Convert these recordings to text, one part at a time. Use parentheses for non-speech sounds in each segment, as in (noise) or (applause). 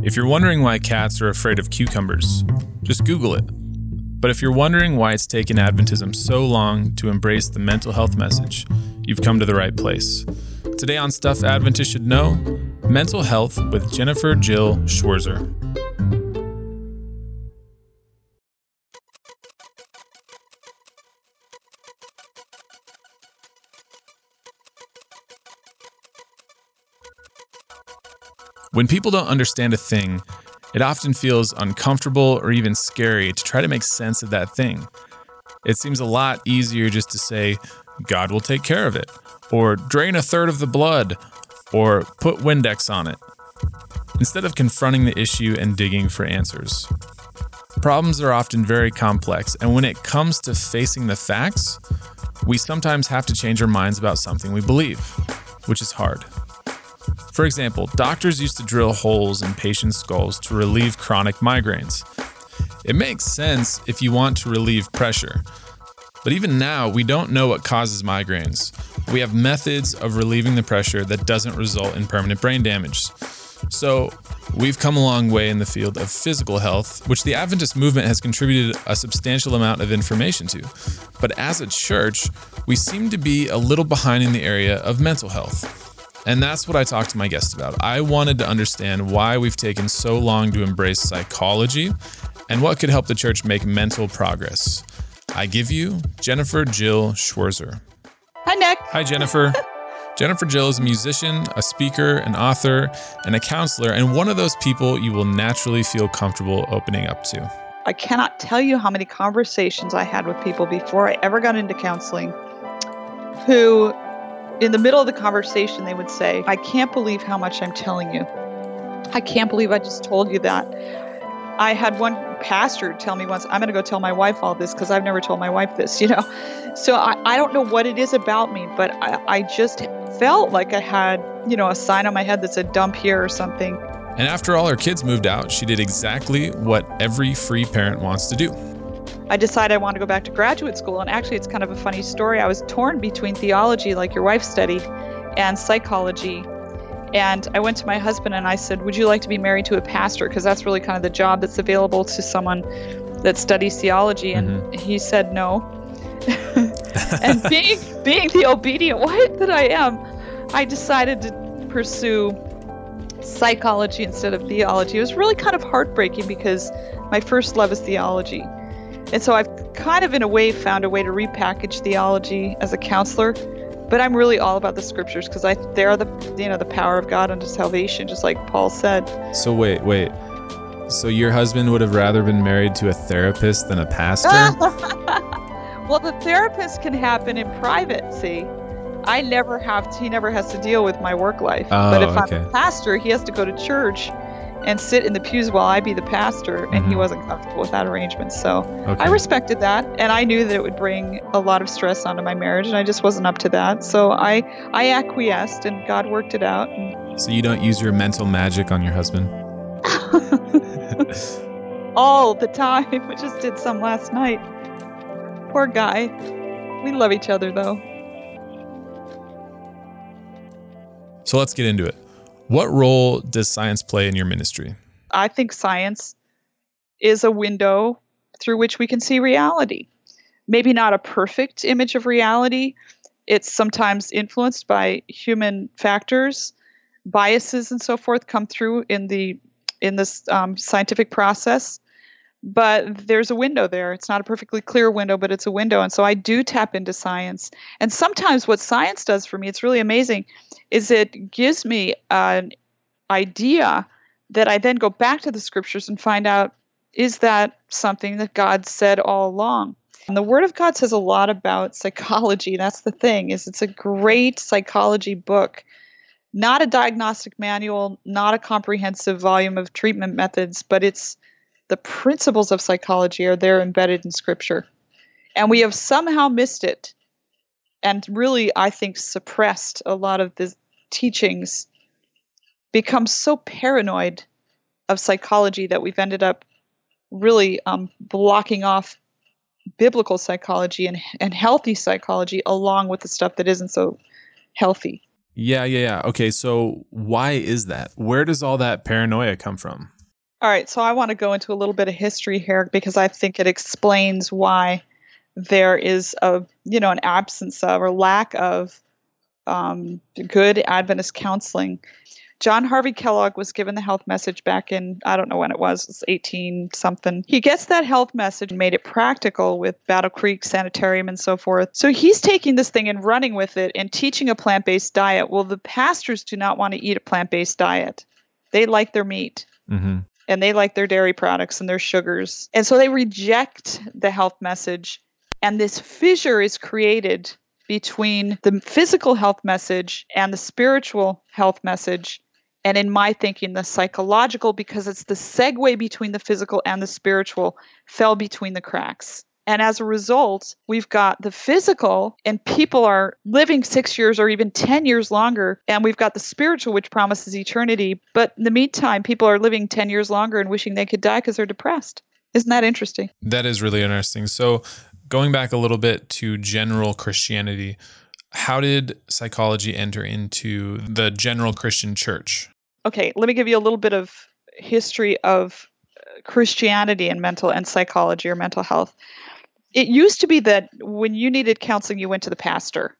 If you're wondering why cats are afraid of cucumbers, just Google it. But if you're wondering why it's taken Adventism so long to embrace the mental health message, you've come to the right place. Today on Stuff Adventists Should Know Mental Health with Jennifer Jill Schwirzer. When people don't understand a thing, it often feels uncomfortable or even scary to try to make sense of that thing. It seems a lot easier just to say, God will take care of it, or drain a third of the blood, or put Windex on it, instead of confronting the issue and digging for answers. Problems are often very complex, and when it comes to facing the facts, we sometimes have to change our minds about something we believe, which is hard. For example, doctors used to drill holes in patients' skulls to relieve chronic migraines. It makes sense if you want to relieve pressure. But even now, we don't know what causes migraines. We have methods of relieving the pressure that doesn't result in permanent brain damage. So, we've come a long way in the field of physical health, which the Adventist movement has contributed a substantial amount of information to. But as a church, we seem to be a little behind in the area of mental health. And that's what I talked to my guest about. I wanted to understand why we've taken so long to embrace psychology and what could help the church make mental progress. I give you Jennifer Jill Schwirzer. Hi, Nick. Hi, Jennifer. (laughs) Jennifer Jill is a musician, a speaker, an author, and a counselor, and one of those people you will naturally feel comfortable opening up to. I cannot tell you how many conversations I had with people before I ever got into counseling who in the middle of the conversation, they would say, I can't believe how much I'm telling you. I can't believe I just told you that. I had one pastor tell me once, I'm going to go tell my wife all this because I've never told my wife this, (laughs) you know? So I, I don't know what it is about me, but I, I just felt like I had, you know, a sign on my head that said dump here or something. And after all her kids moved out, she did exactly what every free parent wants to do I decided I want to go back to graduate school. And actually, it's kind of a funny story. I was torn between theology, like your wife studied, and psychology. And I went to my husband and I said, Would you like to be married to a pastor? Because that's really kind of the job that's available to someone that studies theology. And mm-hmm. he said no. (laughs) and being being the obedient wife that I am, I decided to pursue psychology instead of theology. It was really kind of heartbreaking because my first love is theology. And so I've kind of, in a way, found a way to repackage theology as a counselor. But I'm really all about the scriptures because I they are the you know the power of God unto salvation, just like Paul said. So wait, wait. So your husband would have rather been married to a therapist than a pastor? (laughs) well, the therapist can happen in private. See, I never have to. He never has to deal with my work life. Oh, but if okay. I'm a pastor, he has to go to church and sit in the pews while I be the pastor, and mm-hmm. he wasn't comfortable with that arrangement. So okay. I respected that, and I knew that it would bring a lot of stress onto my marriage, and I just wasn't up to that. So I I acquiesced, and God worked it out. So you don't use your mental magic on your husband? (laughs) (laughs) All the time. (laughs) We just did some last night. Poor guy. We love each other though. So let's get into it. What role does science play in your ministry? I think science is a window through which we can see reality. Maybe not a perfect image of reality. It's sometimes influenced by human factors, biases, and so forth come through in the in this um, scientific process. But there's a window there. It's not a perfectly clear window, but it's a window. And so I do tap into science. And sometimes what science does for me, it's really amazing is it gives me an idea that I then go back to the scriptures and find out is that something that God said all along? And the Word of God says a lot about psychology. (laughs) That's the thing is it's a great psychology book, not a diagnostic manual, not a comprehensive volume of treatment methods, but it's the principles of psychology are there embedded in Scripture, and we have somehow missed it and really, I think, suppressed a lot of the teachings, become so paranoid of psychology that we've ended up really um, blocking off biblical psychology and, and healthy psychology along with the stuff that isn't so healthy. Yeah, yeah, yeah. Okay, so why is that? Where does all that paranoia come from? All right, so I want to go into a little bit of history here because I think it explains why there is a you know an absence of or lack of um, good Adventist counseling. John Harvey Kellogg was given the health message back in, I don't know when it was, it was 18 something. He gets that health message and made it practical with Battle Creek Sanitarium and so forth. So he's taking this thing and running with it and teaching a plant based diet. Well, the pastors do not want to eat a plant based diet, they like their meat. Mm-hmm. And they like their dairy products and their sugars. And so they reject the health message. And this fissure is created between the physical health message and the spiritual health message and in my thinking the psychological because it's the segue between the physical and the spiritual fell between the cracks and as a result we've got the physical and people are living 6 years or even 10 years longer and we've got the spiritual which promises eternity but in the meantime people are living 10 years longer and wishing they could die because they're depressed isn't that interesting that is really interesting so going back a little bit to general christianity how did psychology enter into the general Christian church? Okay, let me give you a little bit of history of uh, Christianity and mental and psychology or mental health. It used to be that when you needed counseling, you went to the pastor.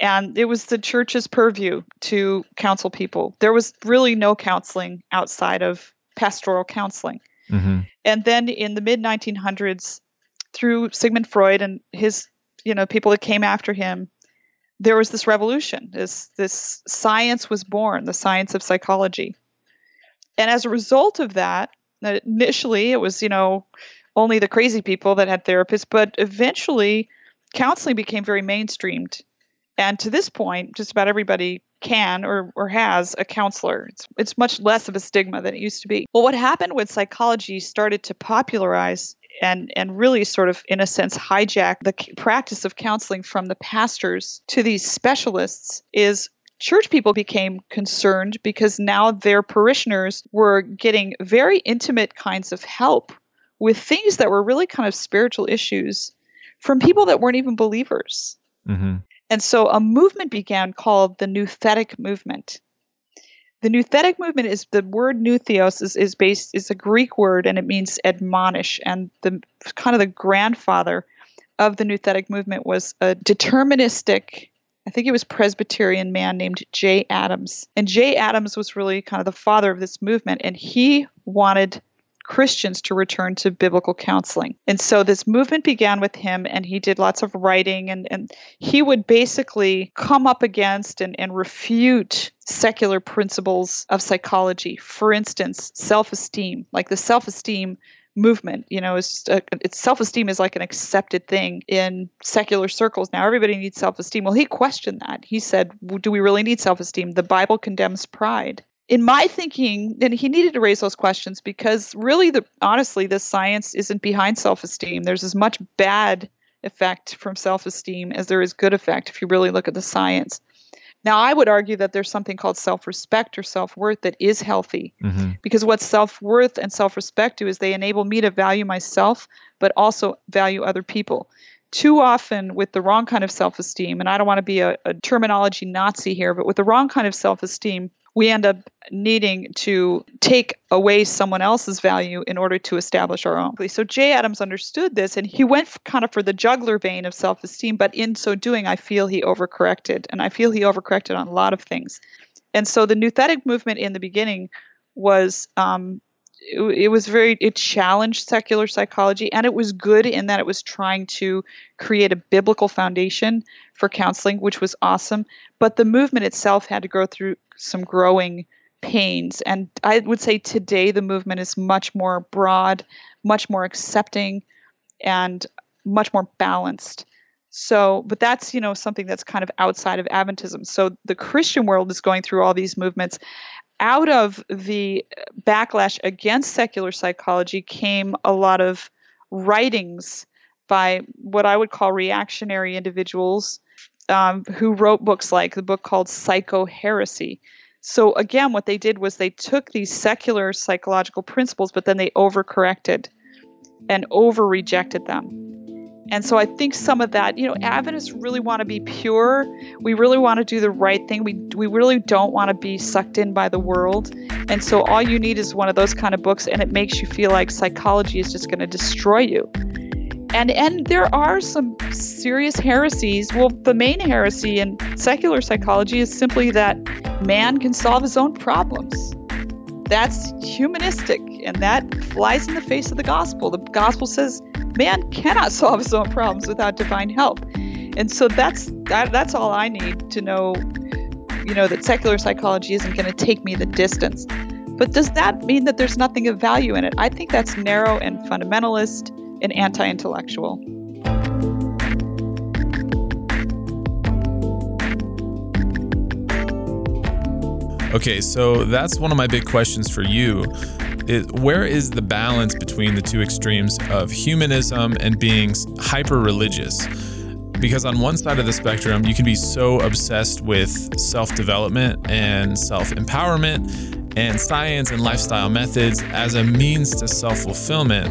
And it was the church's purview to counsel people. There was really no counseling outside of pastoral counseling. Mm-hmm. And then in the mid 1900s, through Sigmund Freud and his, you know, people that came after him, there was this revolution. This this science was born, the science of psychology. And as a result of that, initially it was, you know, only the crazy people that had therapists, but eventually counseling became very mainstreamed. And to this point, just about everybody can or, or has a counselor. It's, it's much less of a stigma than it used to be. Well, what happened when psychology started to popularize and and really sort of in a sense hijack the practice of counseling from the pastors to these specialists is church people became concerned because now their parishioners were getting very intimate kinds of help with things that were really kind of spiritual issues from people that weren't even believers. Mm-hmm. And so a movement began called the Nouthetic movement. The nouthetic movement is the word noutheos is, is based is a Greek word and it means admonish. And the kind of the grandfather of the nouthetic movement was a deterministic I think it was Presbyterian man named Jay Adams. And Jay Adams was really kind of the father of this movement and he wanted Christians to return to biblical counseling. And so this movement began with him, and he did lots of writing, and, and he would basically come up against and, and refute secular principles of psychology. For instance, self esteem, like the self esteem movement you know it's, a, uh, it's self-esteem is like an accepted thing in secular circles. Now everybody needs self-esteem. Well he questioned that. He said do we really need self-esteem? The bible condemns pride in my thinking, and he needed to raise those questions because really, the honestly, the science isn't behind self-esteem. There's as much bad effect from self-esteem as there is good effect if you really look at the science. Now, I would argue that there's something called self-respect or self-worth that is healthy, mm-hmm. because what self-worth and self-respect do is they enable me to value myself, but also value other people too often with the wrong kind of self esteem, and I don't want to be a, a, terminology Nazi here, but with the wrong kind of self esteem, we end up needing to take away someone else's value in order to establish our own. So Jay Adams understood this and he went kind of for the jugular vein of self esteem, but in so doing, I feel he overcorrected. And I feel he overcorrected on a lot of things. And so the nouthetic movement in the beginning was um, it, it, was very it challenged secular psychology and it was good in that it was trying to create a biblical foundation for counseling which was awesome but the movement itself had to go through some growing pains. And I would say today the movement is much more broad, much more accepting, and much more balanced. So, but that's, you know, something that's kind of outside of Adventism. So the Christian world is going through all these movements. Out of the backlash against secular psychology came a lot of writings by what I would call reactionary individuals um, who wrote books like the book called Psycho Heresy. So, again, what they did was they took these secular psychological principles, but then they overcorrected and over rejected them. And so I think some of that, you know, Adventists really want to be pure. We really want to do the right thing. We we really don't want to be sucked in by the world. And so all you need is one of those kind of books and it makes you feel like psychology is just going to destroy you. And and there are some serious heresies. Well, the main heresy in secular psychology is simply that man can solve his own problems. That's humanistic and that flies in the face of the gospel. The gospel says man cannot solve his own problems without divine help. And so that's that, that's all I need to know, you know, that secular psychology isn't going to take me the distance. But does that mean that there's nothing of value in it? I think that's narrow and fundamentalist and anti-intellectual. Okay, so that's one of my big questions for you is where is the balance between the two extremes of humanism and being hyper religious? Because on one side of the spectrum, you can be so obsessed with self development and self empowerment and science and lifestyle methods as a means to self fulfillment.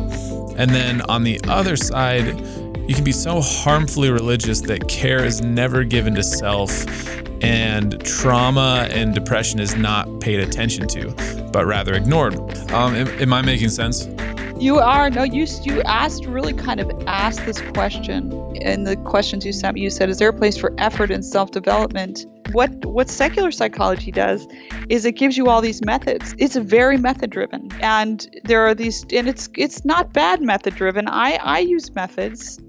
And then on the other side, you can be so harmfully religious that care is never given to self and trauma and depression is not paid attention to, but rather ignored. Um, am, am I making sense? You are. No, you you asked really kind of asked this question in the questions you sent me. You said, "Is there a place for effort and self development?" What what secular psychology does is it gives you all these methods. It's very method driven, and there are these, and it's it's not bad method driven. I I use methods.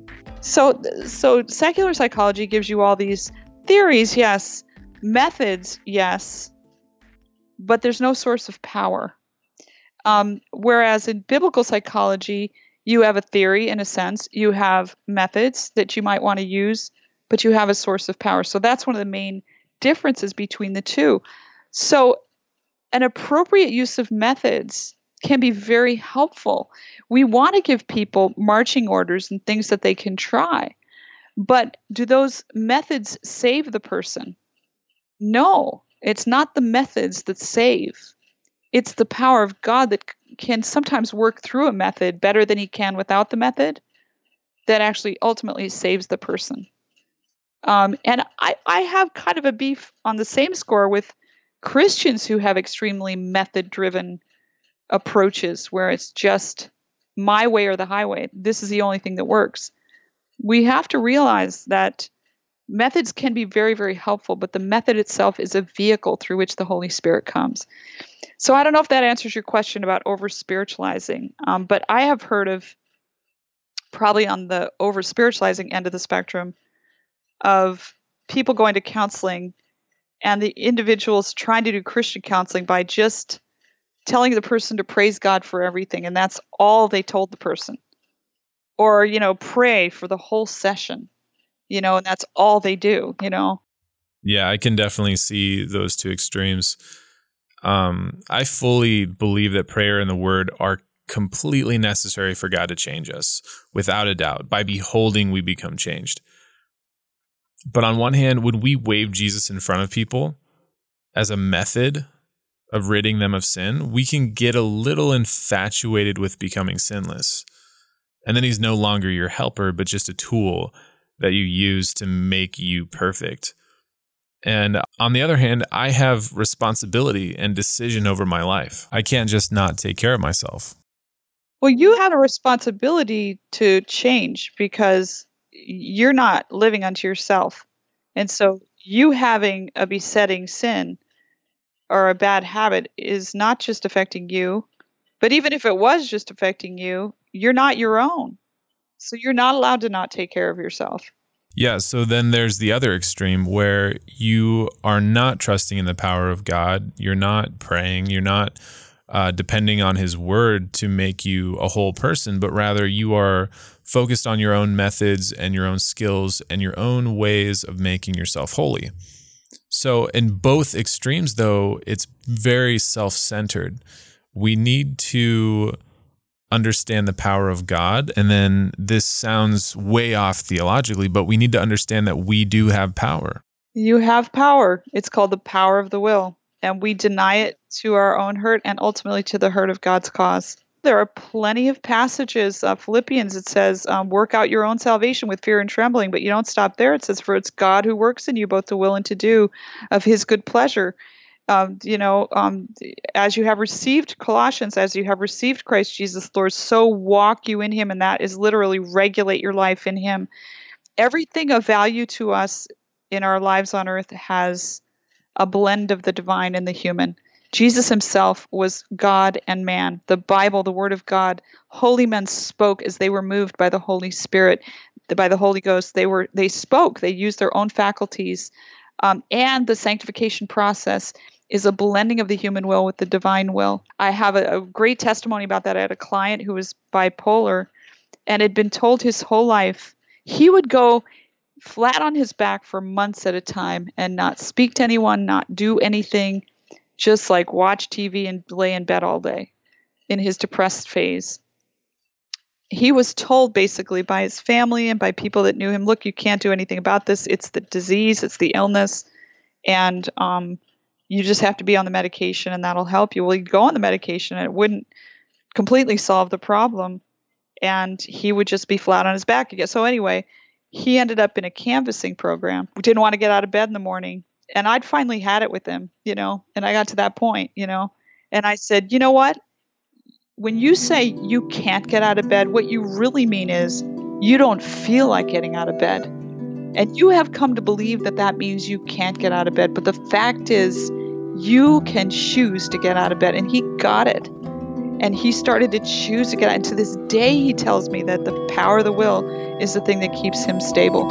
So so secular psychology gives you all these theories, yes, methods, yes, but there's no source of power. Um, whereas in biblical psychology, you have a theory in a sense, you have methods that you might want to use, but you have a source of power. So that's one of the main differences between the two. So, an appropriate use of methods can be very helpful. We want to give people marching orders and things that they can try. But do those methods save the person? No, it's not the methods that save. It's the power of God that can sometimes work through a method better than he can without the method that actually ultimately saves the person. Um, and I, I have kind of a beef on the same score with Christians who have extremely method driven approaches where it's just my way or the highway. This is the only thing that works. We have to realize that methods can be very, very helpful, but the method itself is a vehicle through which the Holy Spirit comes. So I don't know if that answers your question about over spiritualizing, um, but I have heard of probably on the over spiritualizing end of the spectrum of people going to counseling and the individuals trying to do Christian counseling by just telling the person to praise God for everything, and that's all they told the person. Or, you know, pray for the whole session you know, and that's all they do, you know. Yeah, I can definitely see those two extremes. Um, I fully believe that prayer and the word are completely necessary for God to change us, without a doubt. By beholding, we become changed. But on one hand, would we wave Jesus in front of people as a method of ridding them of sin? We can get a little infatuated with becoming sinless. And then he's no longer your helper, but just a tool that you use to make you perfect. And on the other hand, I have responsibility and decision over my life. I can't just not take care of myself. Well, you have a responsibility to change because you're not living unto yourself. And so you having a besetting sin or a bad habit is not just affecting you, but even if it was just affecting you, you're not your own. So you're not allowed to not take care of yourself. Yeah. So then there's the other extreme where you are not trusting in the power of God. You're not praying. You're not uh, depending on His word to make you a whole person, but rather you are focused on your own methods and your own skills and your own ways of making yourself holy. So, in both extremes, though, it's very self centered. We need to understand the power of God. And then this sounds way off theologically, but we need to understand that we do have power. You have power. It's called the power of the will. And we deny it to our own hurt and ultimately to the hurt of God's cause. There are plenty of passages. Uh, Philippians, it says, um, work out your own salvation with fear and trembling, but you don't stop there. It says, for it's God who works in you both to will and to do of his good pleasure. Um, you know, um, as you have received Colossians, as you have received Christ Jesus Lord, so walk you in him. And that is literally regulate your life in him. Everything of value to us in our lives on earth has a blend of the divine and the human. Jesus himself was God and man. The Bible, the Word of God, holy men spoke as they were moved by the Holy Spirit, by the Holy Ghost. They were they spoke. They used their own faculties, um, and the sanctification process is a blending of the human will with the divine will. I have a, a great testimony about that. I had a client who was bipolar, and had been told his whole life he would go flat on his back for months at a time and not speak to anyone, not do anything just like watch TV and lay in bed all day in his depressed phase. He was told basically by his family and by people that knew him, look, you can't do anything about this. It's the disease, it's the illness, and um, you just have to be on the medication and that'll help you. Well, he'd go on the medication and it wouldn't completely solve the problem. And he would just be flat on his back again. So, anyway, he ended up in a canvassing program. We didn't want to get out of bed in the morning and I'd finally had it with him, you know, and I got to that point, you know, and I said, you know what? When you say you can't get out of bed, what you really mean is you don't feel like getting out of bed. And you have come to believe that that means you can't get out of bed. But the fact is, you can choose to get out of bed. And he got it. And he started to choose to get out. And to this day, he tells me that the power of the will is the thing that keeps him stable.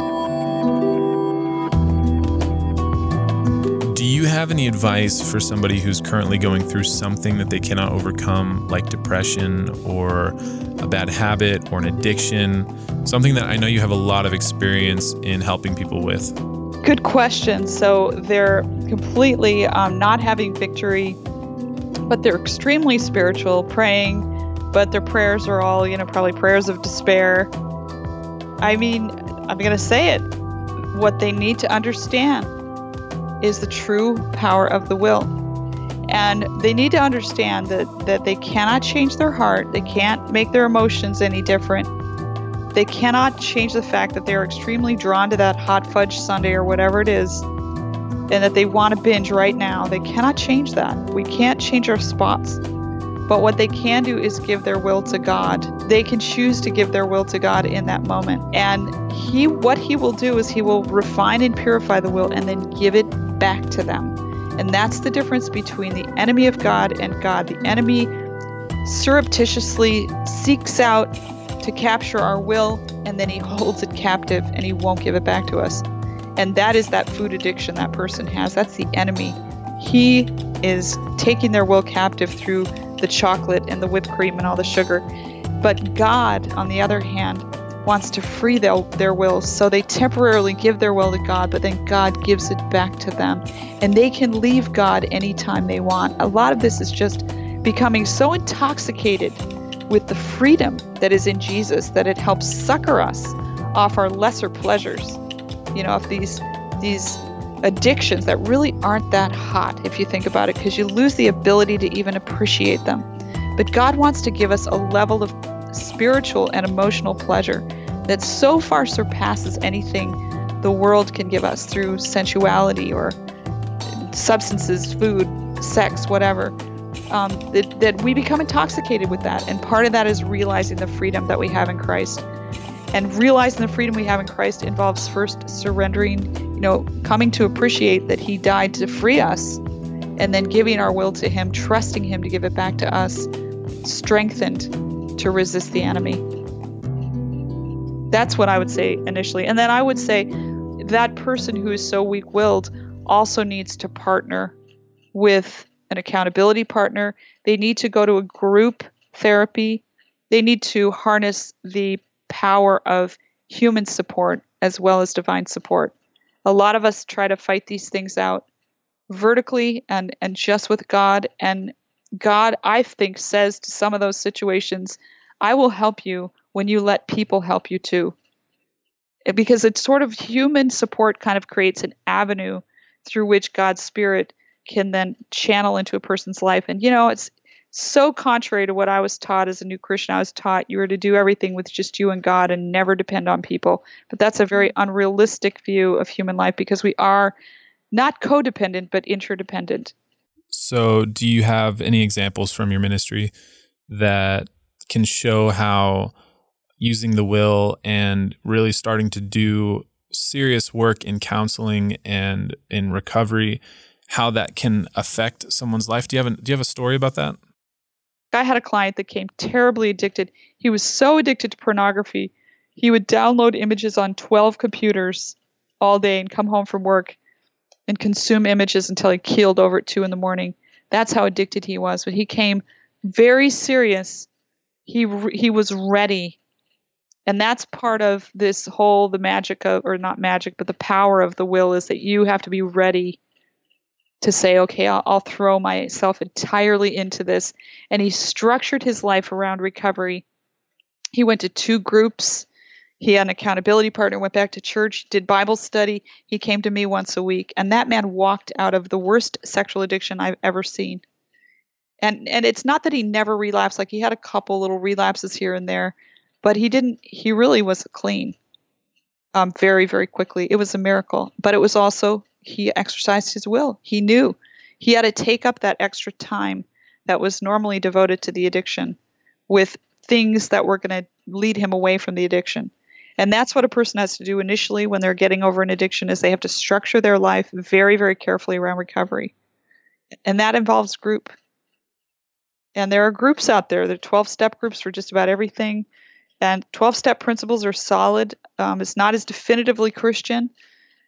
Do you have any advice for somebody who's currently going through something that they cannot overcome, like depression or a bad habit or an addiction? Something that I know you have a lot of experience in helping people with. Good question. So they're completely um, not having victory, but they're extremely spiritual, praying, but their prayers are all, you know, probably prayers of despair. I mean, I'm going to say it. What they need to understand is the true power of the will. And they need to understand that, that they cannot change their heart, they can't make their emotions any different. They cannot change the fact that they are extremely drawn to that hot fudge sundae or whatever it is, and that they want to binge right now. They cannot change that. We can't change our spots. But what they can do is give their will to God. They can choose to give their will to God in that moment. And he what he will do is he will refine and purify the will and then give it back to them. And that's the difference between the enemy of God and God. The enemy surreptitiously seeks out to capture our will and then he holds it captive and he won't give it back to us. And that is that food addiction that person has. That's the enemy. He is taking their will captive through the chocolate and the whipped cream and all the sugar. But God, on the other hand, wants to free their, their will. So they temporarily give their will to God, but then God gives it back to them. And they can leave God anytime they want. A lot of this is just becoming so intoxicated with the freedom that is in Jesus that it helps succor us off our lesser pleasures. You know, of these these addictions that really aren't that hot if you think about it, because you lose the ability to even appreciate them. But God wants to give us a level of spiritual and emotional pleasure that so far surpasses anything the world can give us through sensuality or substances, food, sex, whatever. Um, that, that we become intoxicated with that. And part of that is realizing the freedom that we have in Christ. And realizing the freedom we have in Christ involves first surrendering, you know, coming to appreciate that He died to free us, and then giving our will to Him, trusting Him to give it back to us, strengthened to resist the enemy. That's what I would say initially. And then I would say that person who is so weak willed also needs to partner with an accountability partner. They need to go to a group therapy. They need to harness the power of human support as well as divine support. A lot of us try to fight these things out vertically and, and just with God. And God, I think, says to some of those situations, I will help you when you let people help you too. Because it's sort of human support kind of creates an avenue through which God's Spirit can then channel into a person's life. And, you know, it's so contrary to what I was taught as a new Christian. I was taught you were to do everything with just you and God and never depend on people. But that's a very unrealistic view of human life because we are not codependent, but interdependent. So, do you have any examples from your ministry that can show how using the will and really starting to do serious work in counseling and in recovery, how that can affect someone's life? Do you have a, do you have a story about that? I had a client that came terribly addicted. He was so addicted to pornography, he would download images on 12 computers all day and come home from work and consume images until he keeled over at 2 in the morning. That's how addicted he was. But he came very serious. He he was ready. And that's part of this whole the magic of or not magic, but the power of the will is that you have to be ready to say, okay, I'll, I'll throw myself entirely into this. And he structured his life around recovery. He went to two groups. He had an accountability partner, went back to church, did Bible study. He came to me once a week. And that man walked out of the worst sexual addiction I've ever seen. And and it's not that he never relapsed, like he had a couple little relapses here and there, but he didn't he really was clean. Um, very, very quickly. It was a miracle. But it was also he exercised his will. He knew he had to take up that extra time that was normally devoted to the addiction with things that were going to lead him away from the addiction. And that's what a person has to do initially when they're getting over an addiction is they have to structure their life very very carefully around recovery. And that involves group. And there are groups out there. There are 12 step groups for just about everything. And 12 step principles are solid. Um, it's not as definitively Christian,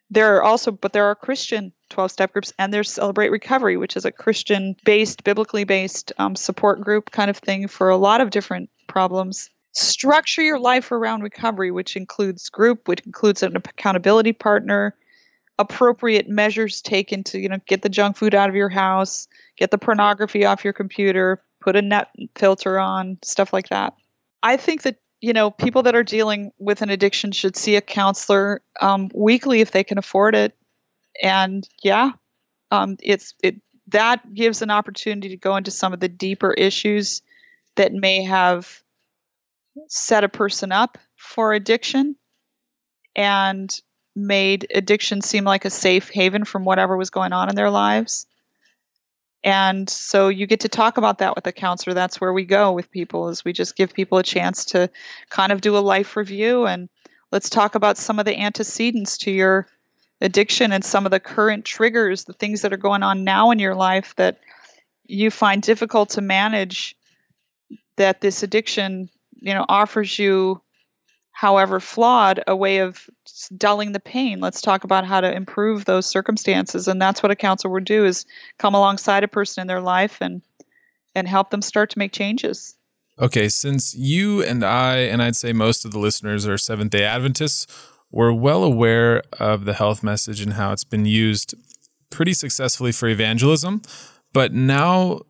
there are also, but there are Christian 12 step groups, and there's Celebrate Recovery, which is a Christian based, biblically based um, support group kind of thing for a lot of different problems. Structure your life around recovery, which includes group, which includes an accountability partner, appropriate measures taken to you know get the junk food out of your house, get the pornography off your computer, put a net filter on, stuff like that. I think that you know, people that are dealing with an addiction should see a counselor um, weekly if they can afford it. And yeah, um, it's it that gives an opportunity to go into some of the deeper issues that may have set a person up for addiction and made addiction seem like a safe haven from whatever was going on in their lives. And so you get to talk about that with a counselor. That's where we go with people is we just give people a chance to kind of do a life review and let's talk about some of the antecedents to your addiction and some of the current triggers, the things that are going on now in your life that you find difficult to manage that this addiction, you know, offers you however flawed, a way of dulling the pain. Let's talk about how to improve those circumstances. And that's what a counselor would do is come alongside a person in their life and and help them start to make changes. Okay, since you and I and I'd say most of the listeners are Seventh-day Adventists, we're well aware of the health message and how it's been used pretty successfully for evangelism. But now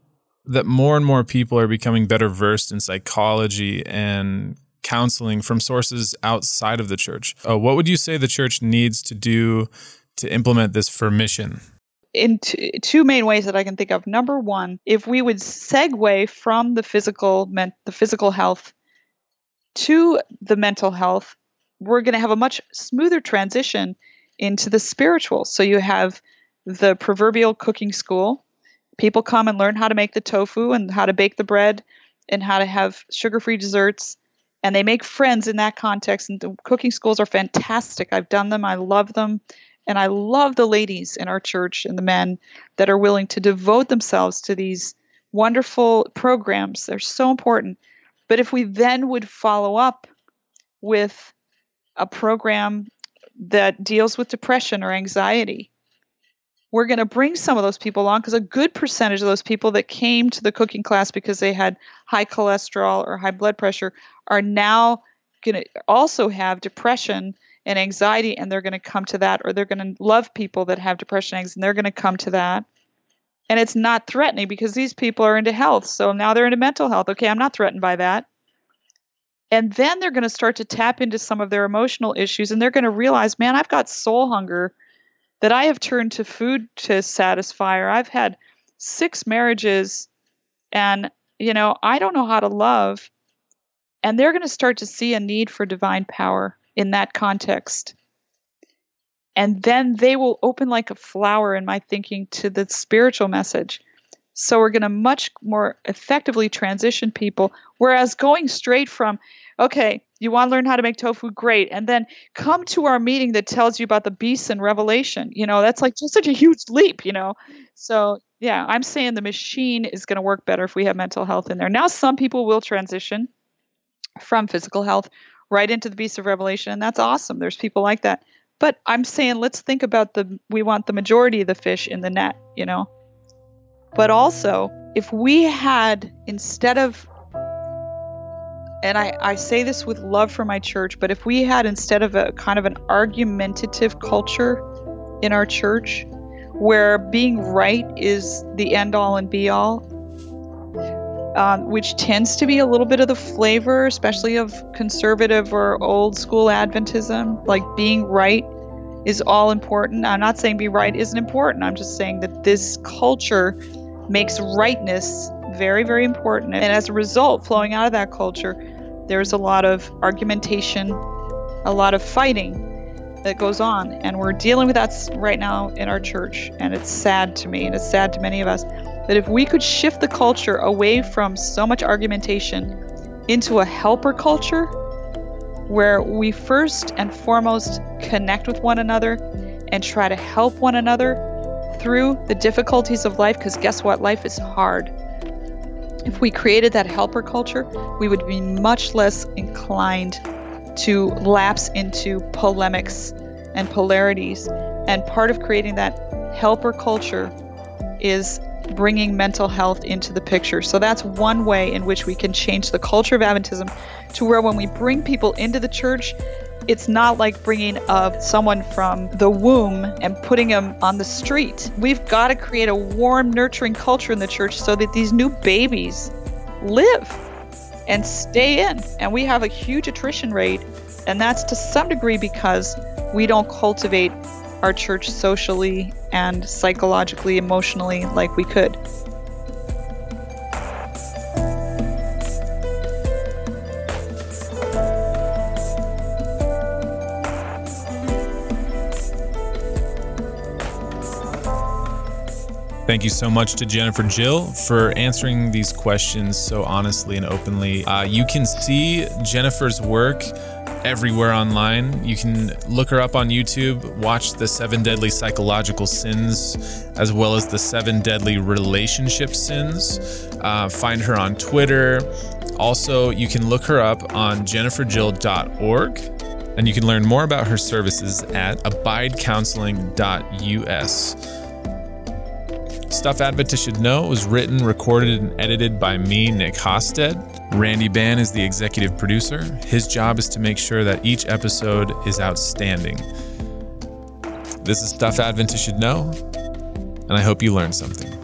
that more and more people are becoming better versed in psychology and counseling from sources outside of the church. Uh, what would you say the church needs to do to implement this for mission? in t- two main ways that I can think of. Number one, if we would segue from the physical men- the physical health to the mental health, we're going to have a much smoother transition into the spiritual. So you have the proverbial cooking school. People come and learn how to make the tofu and how to bake the bread and how to have sugar-free desserts and they make friends in that context. And the cooking schools are fantastic. I've done them, I love them. And I love the ladies in our church and the men that are willing to devote themselves to these wonderful programs. They're so important. But if we then would follow up with a program that deals with depression or anxiety, we're going to bring some of those people along because a good percentage of those people that came to the cooking class because they had high cholesterol or high blood pressure are now going to also have depression and anxiety and they're going to come to that or they're going to love people that have depression and anxiety and they're going to come to that. And it's not threatening because these people are into health so now they're into mental health. Okay i'm not threatened by that. And then they're going to start to tap into some of their emotional issues and they're going to realize man i've got soul hunger that I have turned to food to satisfy, or I've had six marriages and you know, I don't know how to love. And they're going to start to see a need for divine power in that context. And then they will open like a flower in my thinking to the spiritual message. So we're going to much more effectively transition people. Whereas going straight from, okay, you want to learn how to make tofu? Great. And then come to our meeting that tells you about the beasts in Revelation. You know, that's like just such a huge leap, you know? So, yeah, I'm saying the machine is going to work better if we have mental health in there. Now, some people will transition from physical health right into the beasts of Revelation, and that's awesome. There's people like that. But I'm saying let's think about the, we want the majority of the fish in the net, you know? But also, if we had, instead of and I, I say this with love for my church, but if we had instead of a kind of an argumentative culture in our church where being right is the end all and be all, um, which tends to be a little bit of the flavor, especially of conservative or old school Adventism, like being right is all important. I'm not saying be right isn't important. I'm just saying that this culture makes rightness very, very important. And as a result, flowing out of that culture, there's a lot of argumentation, a lot of fighting that goes on. And we're dealing with that right now in our church. And it's sad to me, and it's sad to many of us, that if we could shift the culture away from so much argumentation into a helper culture where we first and foremost connect with one another and try to help one another through the difficulties of life, because guess what? Life is hard. If we created that helper culture, we would be much less inclined to lapse into polemics and polarities. And part of creating that helper culture is bringing mental health into the picture. So that's one way in which we can change the culture of Adventism to where when we bring people into the church, it's not like bringing up someone from the womb and putting them on the street. We've got to create a warm, nurturing culture in the church so that these new babies live and stay in. And we have a huge attrition rate. And that's to some degree because we don't cultivate our church socially and psychologically, emotionally like we could. Thank you so much to Jennifer Jill for answering these questions so honestly and openly. Uh, you can see Jennifer's work everywhere online. You can look her up on YouTube, watch the seven deadly psychological sins, as well as the seven deadly relationship sins. Uh, find her on Twitter. Also, you can look her up on jenniferjill.org. And you can learn more about her services at abidecounseling.us. Stuff Adventists Should Know was written, recorded, and edited by me, Nick Hosted. Randy Ban is the executive producer. His job is to make sure that each episode is outstanding. This is Stuff Adventists Should Know, and I hope you learned something.